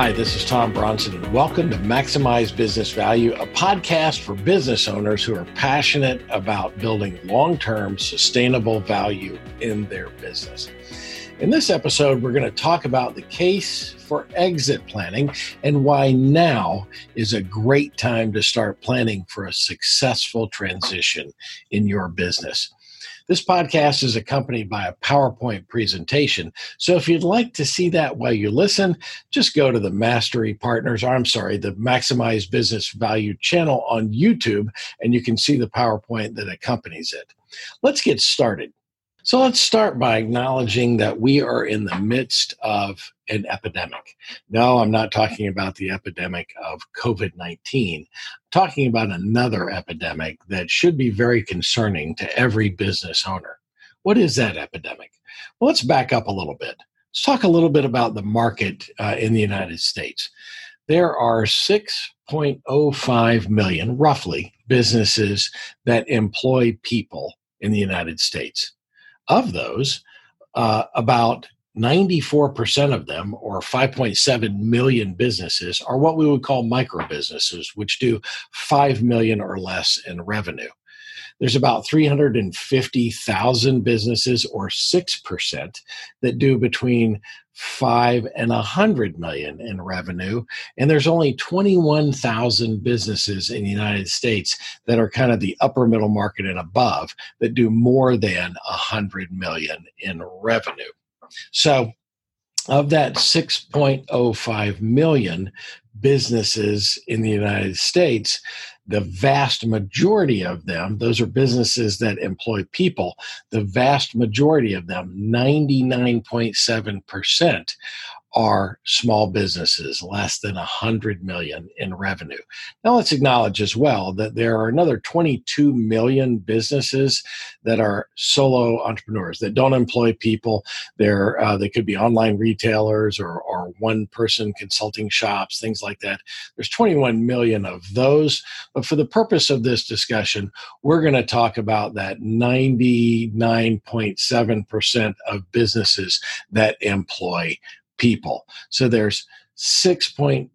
Hi, this is Tom Bronson, and welcome to Maximize Business Value, a podcast for business owners who are passionate about building long term sustainable value in their business. In this episode, we're going to talk about the case for exit planning and why now is a great time to start planning for a successful transition in your business. This podcast is accompanied by a PowerPoint presentation. So if you'd like to see that while you listen, just go to the Mastery Partners, or I'm sorry, the Maximize Business Value channel on YouTube, and you can see the PowerPoint that accompanies it. Let's get started. So let's start by acknowledging that we are in the midst of an epidemic. No, I'm not talking about the epidemic of COVID 19. I'm talking about another epidemic that should be very concerning to every business owner. What is that epidemic? Well, let's back up a little bit. Let's talk a little bit about the market uh, in the United States. There are 6.05 million, roughly, businesses that employ people in the United States. Of those, uh, about 94% of them, or 5.7 million businesses, are what we would call micro businesses, which do 5 million or less in revenue. There's about 350,000 businesses, or 6%, that do between 5 and a 100 million in revenue. And there's only 21,000 businesses in the United States that are kind of the upper middle market and above that do more than a 100 million in revenue. So, of that 6.05 million businesses in the United States, the vast majority of them, those are businesses that employ people, the vast majority of them, 99.7%, are small businesses less than 100 million in revenue. Now let's acknowledge as well that there are another 22 million businesses that are solo entrepreneurs that don't employ people. They're, uh, they could be online retailers or, or one person consulting shops, things like that. There's 21 million of those. But for the purpose of this discussion, we're going to talk about that 99.7% of businesses that employ people. So there's 6.029,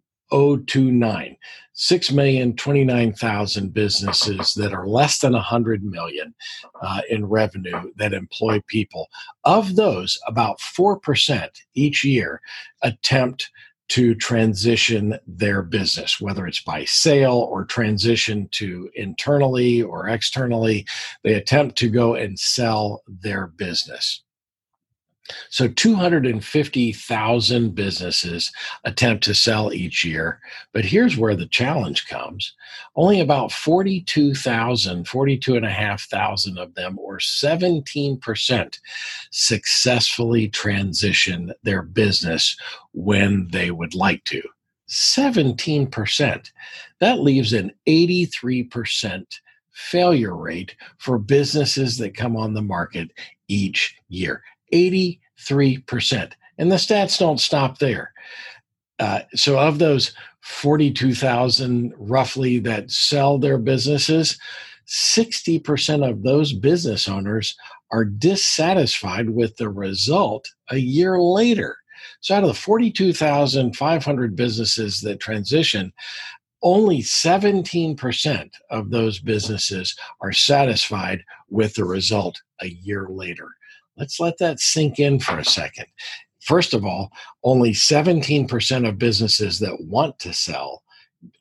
6,029,000 businesses that are less than 100 million uh, in revenue that employ people. Of those, about 4% each year attempt to transition their business, whether it's by sale or transition to internally or externally. They attempt to go and sell their business. So 250,000 businesses attempt to sell each year. But here's where the challenge comes. Only about 42,000, 42,500 of them, or 17%, successfully transition their business when they would like to. 17%. That leaves an 83% failure rate for businesses that come on the market each year. 83%. And the stats don't stop there. Uh, so, of those 42,000 roughly that sell their businesses, 60% of those business owners are dissatisfied with the result a year later. So, out of the 42,500 businesses that transition, only 17% of those businesses are satisfied with the result a year later. Let's let that sink in for a second. First of all, only 17% of businesses that want to sell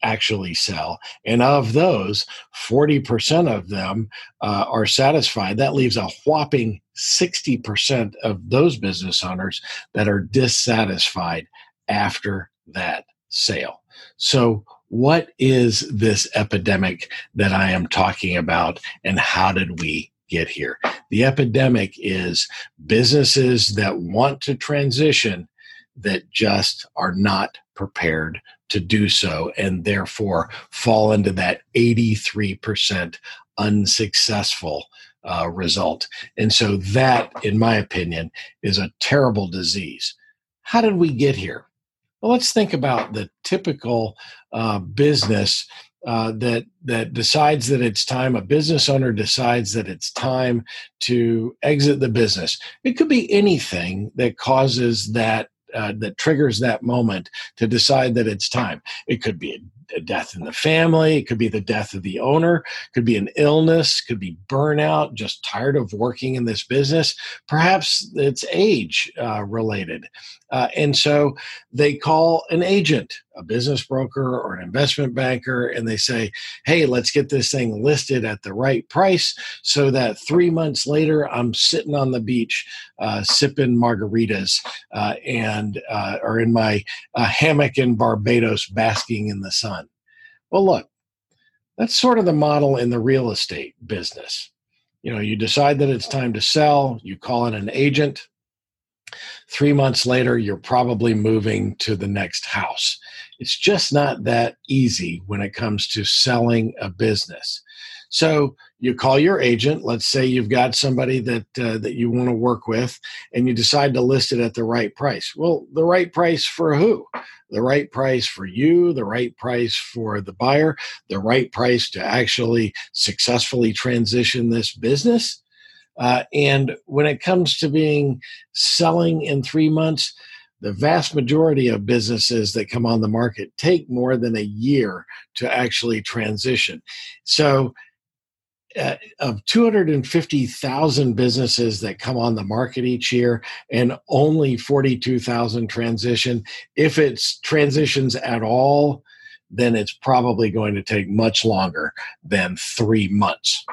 actually sell. And of those, 40% of them uh, are satisfied. That leaves a whopping 60% of those business owners that are dissatisfied after that sale. So, what is this epidemic that I am talking about, and how did we get here. The epidemic is businesses that want to transition that just are not prepared to do so and therefore fall into that 83% unsuccessful uh, result. And so, that, in my opinion, is a terrible disease. How did we get here? Well, let's think about the typical uh, business uh, that that decides that it's time. A business owner decides that it's time to exit the business. It could be anything that causes that uh, that triggers that moment to decide that it's time. It could be a death in the family, it could be the death of the owner, it could be an illness, could be burnout, just tired of working in this business. Perhaps it's age uh, related. Uh, and so they call an agent, a business broker or an investment banker, and they say, hey, let's get this thing listed at the right price so that three months later I'm sitting on the beach uh, sipping margaritas uh, and uh, or in my uh, hammock in Barbados basking in the sun. Well, look, that's sort of the model in the real estate business. You know, you decide that it's time to sell, you call in an agent, Three months later, you're probably moving to the next house. It's just not that easy when it comes to selling a business. So you call your agent. Let's say you've got somebody that uh, that you want to work with, and you decide to list it at the right price. Well, the right price for who? The right price for you, the right price for the buyer, the right price to actually successfully transition this business. Uh, and when it comes to being selling in three months, the vast majority of businesses that come on the market take more than a year to actually transition. So, uh, of 250,000 businesses that come on the market each year and only 42,000 transition, if it's transitions at all, then it's probably going to take much longer than three months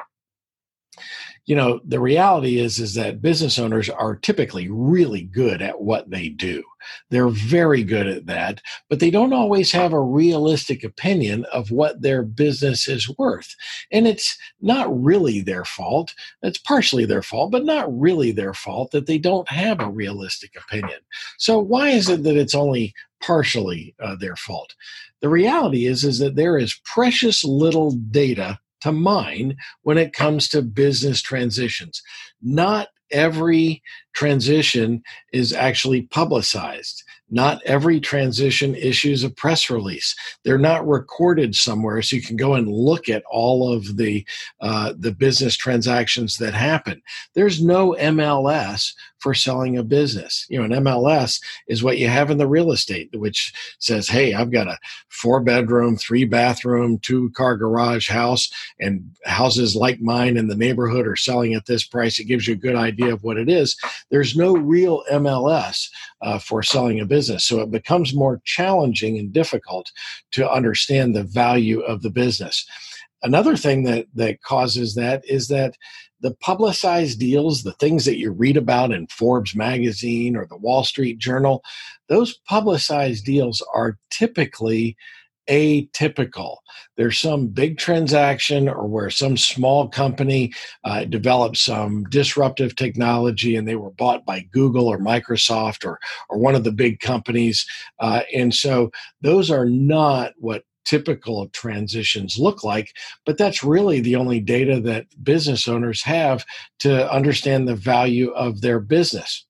you know the reality is is that business owners are typically really good at what they do. They're very good at that but they don't always have a realistic opinion of what their business is worth. And it's not really their fault. It's partially their fault but not really their fault that they don't have a realistic opinion. So why is it that it's only partially uh, their fault? The reality is is that there is precious little data to mine when it comes to business transitions. Not every transition is actually publicized. Not every transition issues a press release. They're not recorded somewhere, so you can go and look at all of the uh, the business transactions that happen. There's no MLS for selling a business. You know, an MLS is what you have in the real estate, which says, "Hey, I've got a four bedroom, three bathroom, two car garage house, and houses like mine in the neighborhood are selling at this price." It gives you a good idea of what it is. There's no real MLS uh, for selling a business, so it becomes more challenging and difficult to understand the value of the business. Another thing that that causes that is that the publicized deals, the things that you read about in Forbes magazine or the Wall Street Journal, those publicized deals are typically atypical. There's some big transaction or where some small company uh, developed some disruptive technology and they were bought by Google or Microsoft or, or one of the big companies. Uh, and so those are not what typical transitions look like, but that's really the only data that business owners have to understand the value of their business.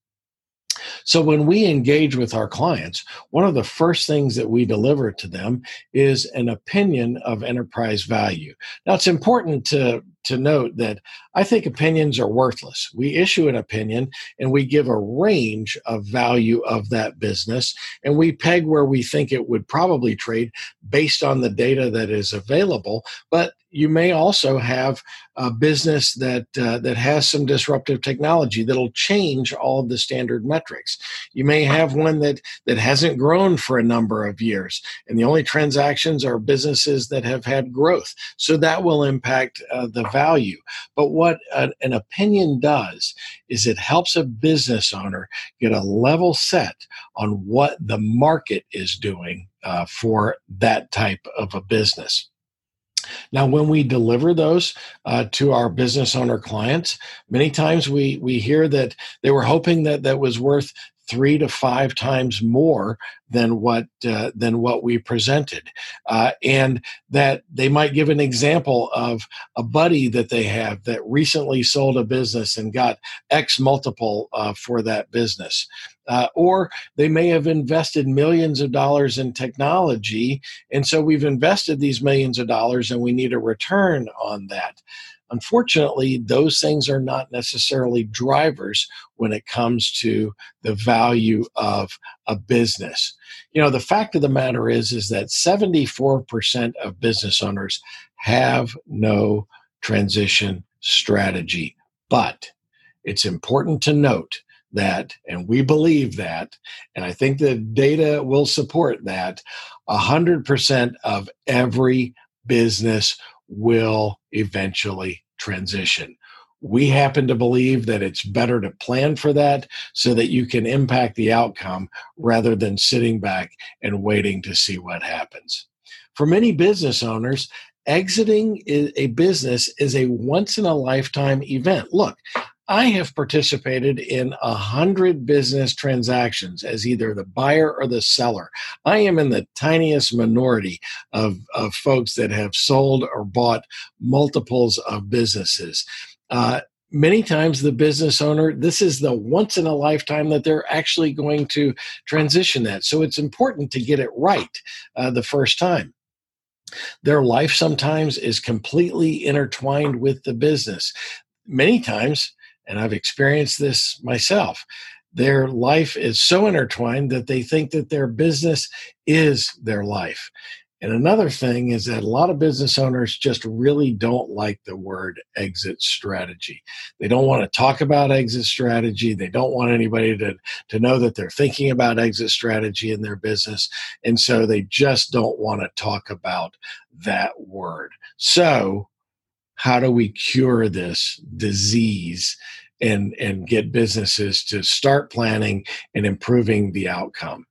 So when we engage with our clients, one of the first things that we deliver to them is an opinion of enterprise value. Now it's important to to note that I think opinions are worthless. We issue an opinion and we give a range of value of that business and we peg where we think it would probably trade based on the data that is available. But you may also have a business that uh, that has some disruptive technology that'll change all of the standard metrics. You may have one that that hasn't grown for a number of years, and the only transactions are businesses that have had growth. So that will impact uh, the value. But what an, an opinion does is it helps a business owner get a level set on what the market is doing uh, for that type of a business. Now, when we deliver those uh, to our business owner clients, many times we we hear that they were hoping that that was worth three to five times more than what uh, than what we presented, uh, and that they might give an example of a buddy that they have that recently sold a business and got X multiple uh, for that business. Uh, or they may have invested millions of dollars in technology, and so we've invested these millions of dollars and we need a return on that. Unfortunately, those things are not necessarily drivers when it comes to the value of a business. You know, the fact of the matter is is that 74% of business owners have no transition strategy. But it's important to note that, and we believe that, and I think the data will support that, 100% of every business will eventually transition. We happen to believe that it's better to plan for that so that you can impact the outcome rather than sitting back and waiting to see what happens. For many business owners, exiting a business is a once in a lifetime event. Look, I have participated in a hundred business transactions as either the buyer or the seller. I am in the tiniest minority of, of folks that have sold or bought multiples of businesses. Uh, many times the business owner this is the once in a lifetime that they're actually going to transition that so it's important to get it right uh, the first time their life sometimes is completely intertwined with the business many times and I've experienced this myself. Their life is so intertwined that they think that their business is their life. And another thing is that a lot of business owners just really don't like the word exit strategy. They don't want to talk about exit strategy. They don't want anybody to, to know that they're thinking about exit strategy in their business. And so they just don't want to talk about that word. So how do we cure this disease and and get businesses to start planning and improving the outcome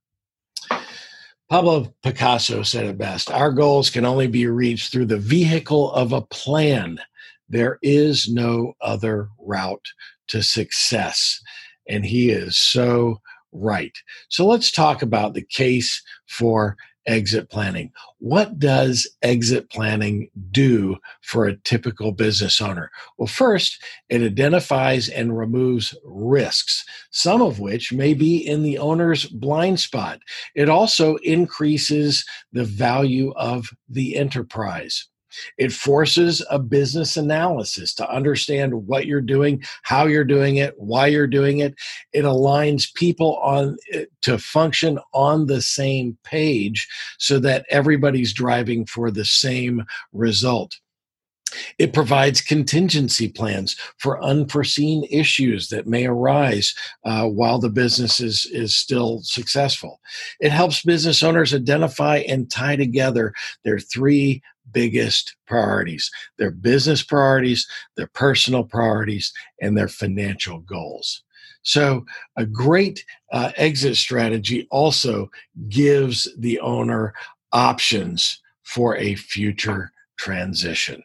Pablo Picasso said it best Our goals can only be reached through the vehicle of a plan. There is no other route to success. And he is so right. So let's talk about the case for exit planning. What does exit planning do for a typical business owner? Well, first, it identifies and removes risks, some of which may be in the owner's blind spot. It also increases the value of the enterprise. It forces a business analysis to understand what you're doing, how you're doing it, why you're doing it. It aligns people on eh, to function on the same page so that everybody's driving for the same result. It provides contingency plans for unforeseen issues that may arise uh, while the business is, is still successful. It helps business owners identify and tie together their three biggest priorities their business priorities, their personal priorities, and their financial goals. So, a great uh, exit strategy also gives the owner options for a future transition.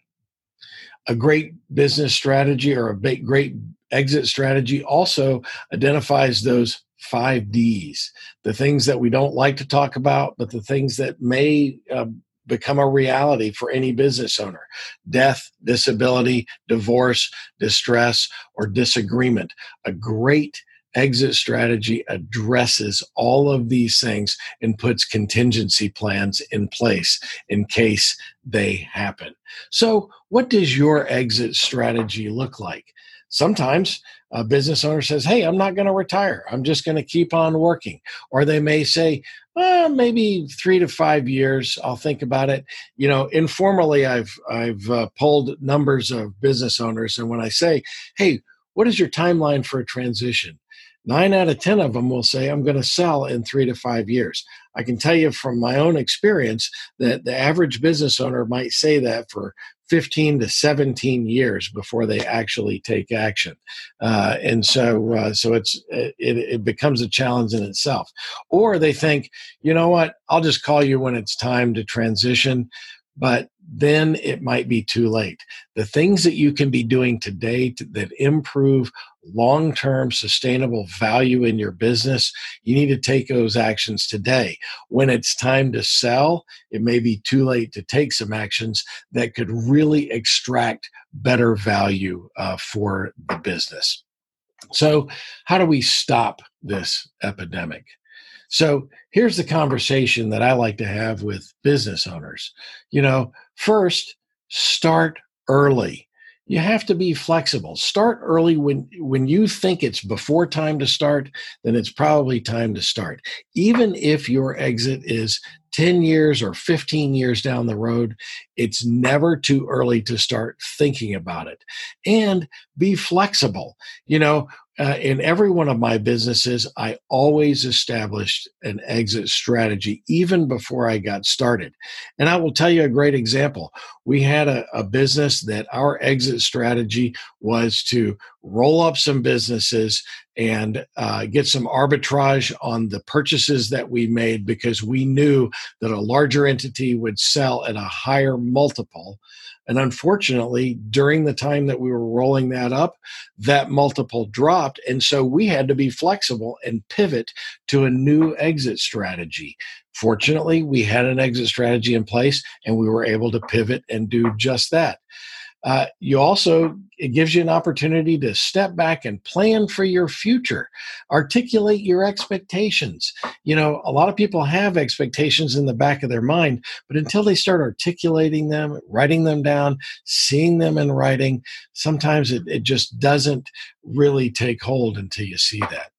A great business strategy or a great exit strategy also identifies those five D's the things that we don't like to talk about, but the things that may uh, become a reality for any business owner death, disability, divorce, distress, or disagreement. A great exit strategy addresses all of these things and puts contingency plans in place in case they happen. So, what does your exit strategy look like? Sometimes a business owner says, Hey, I'm not going to retire. I'm just going to keep on working. Or they may say, well, maybe three to five years. I'll think about it. You know, informally, I've I've uh, pulled numbers of business owners, and when I say, "Hey, what is your timeline for a transition?" Nine out of ten of them will say, "I'm going to sell in three to five years." I can tell you from my own experience that the average business owner might say that for 15 to 17 years before they actually take action. Uh, and so uh, so it's it, it becomes a challenge in itself. Or they think you know what? I'll just call you when it's time to transition but then it might be too late. The things that you can be doing today to, that improve long term sustainable value in your business, you need to take those actions today. When it's time to sell, it may be too late to take some actions that could really extract better value uh, for the business. So, how do we stop this epidemic? So here's the conversation that I like to have with business owners. You know, first, start early. You have to be flexible. Start early when when you think it's before time to start, then it's probably time to start. Even if your exit is 10 years or 15 years down the road, it's never too early to start thinking about it. And be flexible. You know, uh, in every one of my businesses, I always established an exit strategy even before I got started. And I will tell you a great example. We had a, a business that our exit strategy was to roll up some businesses and uh, get some arbitrage on the purchases that we made because we knew that a larger entity would sell at a higher multiple. And unfortunately, during the time that we were rolling that up, that multiple dropped. And so we had to be flexible and pivot to a new exit strategy. Fortunately, we had an exit strategy in place and we were able to pivot and do just that. Uh, you also it gives you an opportunity to step back and plan for your future. Articulate your expectations. You know a lot of people have expectations in the back of their mind but until they start articulating them writing them down seeing them in writing sometimes it, it just doesn't really take hold until you see that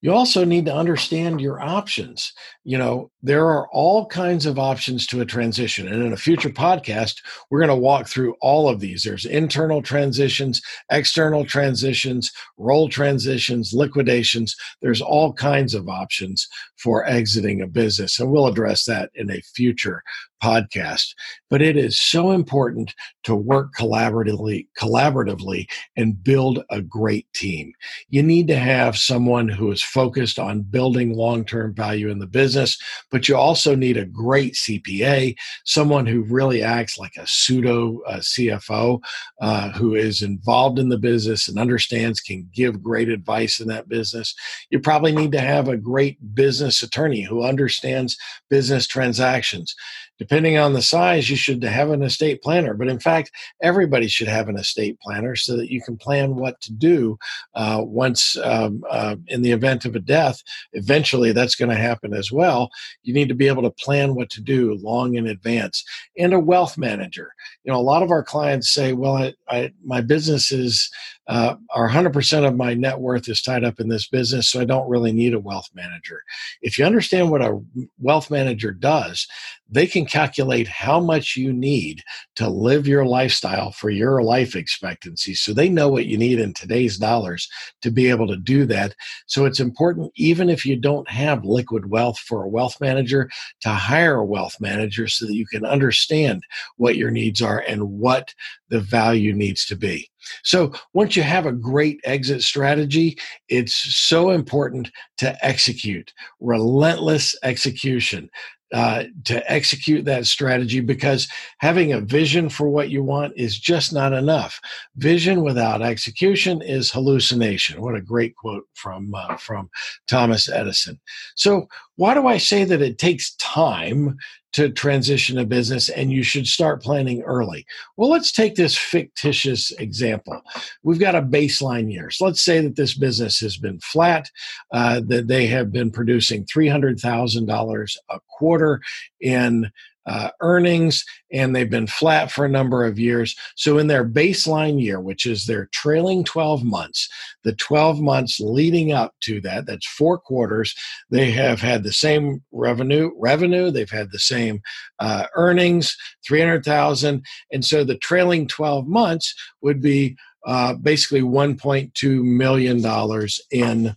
you also need to understand your options. You know, there are all kinds of options to a transition. And in a future podcast, we're going to walk through all of these. There's internal transitions, external transitions, role transitions, liquidations. There's all kinds of options for exiting a business. And we'll address that in a future podcast. But it is so important to work collaboratively, collaboratively and build a great team. You need to have someone who is focused on building long-term value in the business, but you also need a great CPA, someone who really acts like a pseudo uh, CFO, uh, who is involved in the business and understands, can give great advice in that business. You probably need to have a great business attorney who understands business transactions depending on the size, you should have an estate planner. But in fact, everybody should have an estate planner so that you can plan what to do uh, once, um, uh, in the event of a death. Eventually, that's going to happen as well. You need to be able to plan what to do long in advance. And a wealth manager. You know, a lot of our clients say, "Well, I, I, my business is." Uh, 100% of my net worth is tied up in this business, so I don't really need a wealth manager. If you understand what a wealth manager does, they can calculate how much you need to live your lifestyle for your life expectancy. So they know what you need in today's dollars to be able to do that. So it's important, even if you don't have liquid wealth for a wealth manager, to hire a wealth manager so that you can understand what your needs are and what the value needs to be. So once you have a great exit strategy, it's so important to execute, relentless execution uh, to execute that strategy because having a vision for what you want is just not enough. Vision without execution is hallucination. What a great quote from uh, from Thomas Edison. So, why do I say that it takes time to transition a business and you should start planning early. Well, let's take this fictitious example. We've got a baseline year. So let's say that this business has been flat, uh, that they have been producing $300,000 a quarter in uh, earnings and they've been flat for a number of years. So, in their baseline year, which is their trailing 12 months, the 12 months leading up to that, that's four quarters, they have had the same revenue, revenue, they've had the same uh, earnings, 300,000. And so the trailing 12 months would be uh, basically $1.2 million in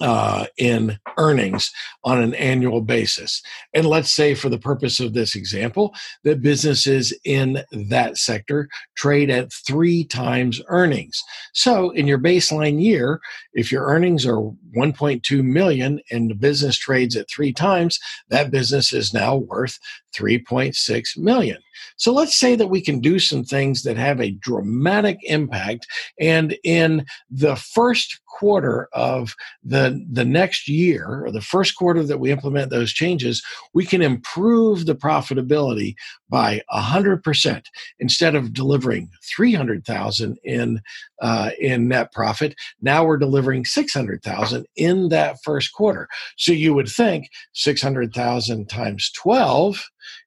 uh, in earnings on an annual basis. And let's say, for the purpose of this example, that businesses in that sector trade at three times earnings. So, in your baseline year, if your earnings are 1.2 million and the business trades at three times, that business is now worth 3.6 million. So let's say that we can do some things that have a dramatic impact. And in the first quarter of the, the next year, or the first quarter that we implement those changes, we can improve the profitability by 100% instead of delivering 300,000 in uh, in net profit now we're delivering 600,000 in that first quarter so you would think 600,000 times 12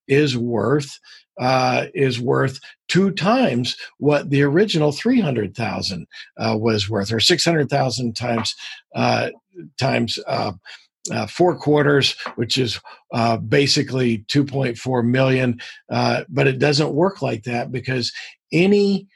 is worth uh, is worth two times what the original 300,000 uh, was worth, or 600,000 times uh, times uh, uh, four quarters, which is uh, basically 2.4 million. Uh, but it doesn't work like that because any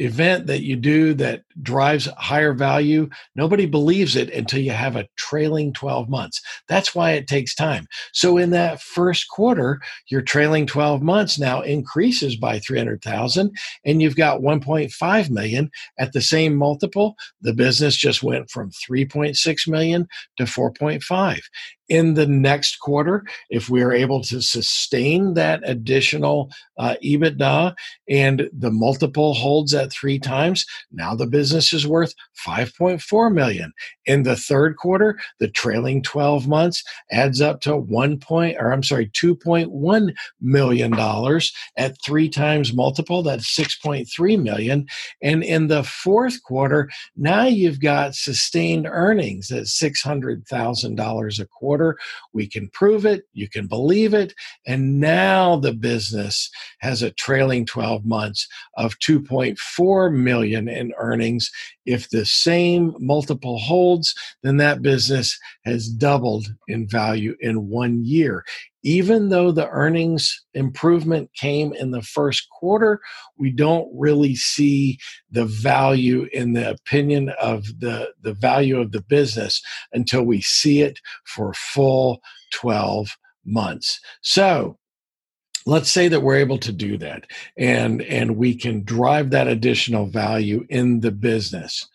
event that you do that drives higher value, nobody believes it until you have a trailing 12 months. That's why it takes time. So in that first quarter, your trailing 12 months now increases by 300,000 and you've got 1.5 million at the same multiple. The business just went from 3.6 million to 4.5 in the next quarter, if we are able to sustain that additional uh, EBITDA and the multiple holds at three times, now the business is worth 5.4 million. In the third quarter, the trailing 12 months adds up to one point, or I'm sorry, 2.1 million dollars at three times multiple. That's 6.3 million. And in the fourth quarter, now you've got sustained earnings at $600,000 a quarter quarter. We can prove it, you can believe it. And now the business has a trailing 12 months of 2.4 million in earnings. If the same multiple holds, then that business has doubled in value in one year even though the earnings improvement came in the first quarter, we don't really see the value in the opinion of the, the value of the business until we see it for full 12 months. So let's say that we're able to do that and and we can drive that additional value in the business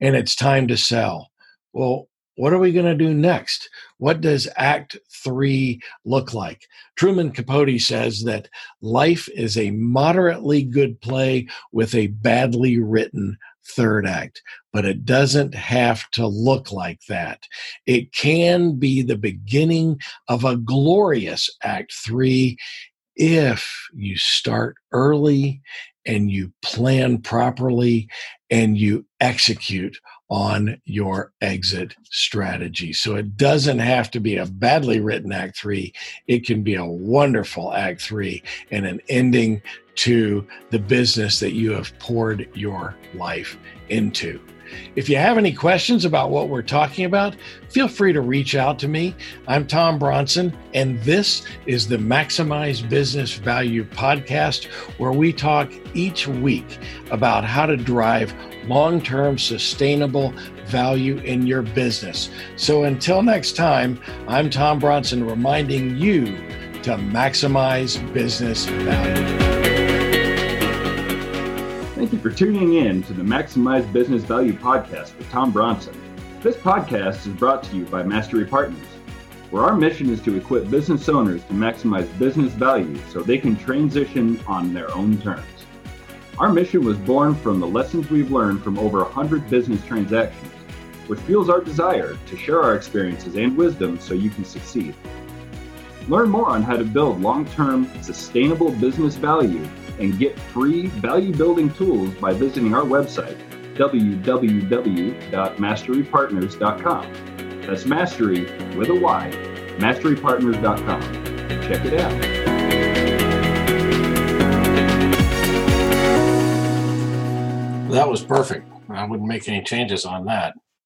and it's time to sell. Well, what are we going to do next? What does Act Three look like? Truman Capote says that life is a moderately good play with a badly written third act, but it doesn't have to look like that. It can be the beginning of a glorious Act Three if you start early and you plan properly and you execute on your exit strategy. So it doesn't have to be a badly written Act Three, it can be a wonderful Act Three and an ending to the business that you have poured your life into. If you have any questions about what we're talking about, feel free to reach out to me. I'm Tom Bronson, and this is the Maximize Business Value podcast, where we talk each week about how to drive long term sustainable value in your business. So until next time, I'm Tom Bronson reminding you to maximize business value. Thank you for tuning in to the Maximize Business Value podcast with Tom Bronson. This podcast is brought to you by Mastery Partners, where our mission is to equip business owners to maximize business value so they can transition on their own terms. Our mission was born from the lessons we've learned from over 100 business transactions, which fuels our desire to share our experiences and wisdom so you can succeed. Learn more on how to build long term, sustainable business value and get free value building tools by visiting our website, www.masterypartners.com. That's mastery with a Y, masterypartners.com. Check it out. That was perfect. I wouldn't make any changes on that.